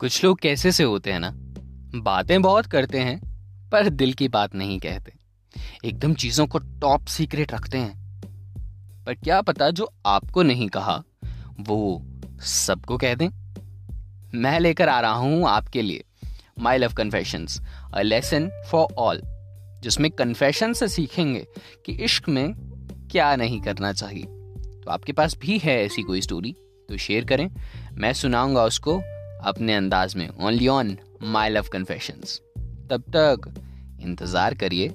कुछ लोग कैसे से होते हैं ना? बातें बहुत करते हैं, पर दिल की बात नहीं कहते। एकदम चीज़ों को टॉप सीक्रेट रखते हैं। पर क्या पता जो आपको नहीं कहा, वो सबको कह दें? मैं लेकर आ रहा हूँ आपके लिए my love confession a lesson for all जिसमें कन्फेशन से सीखेंगे कि इश्क में क्या नहीं करना चाहिए। तो आपके पास भी है ऐसी कोई स्टोरी तो शेयर करें। मैं सुनाऊँगा उसको अपने अंदाज में only on my love confessions तब तक इंतज़ार करिए।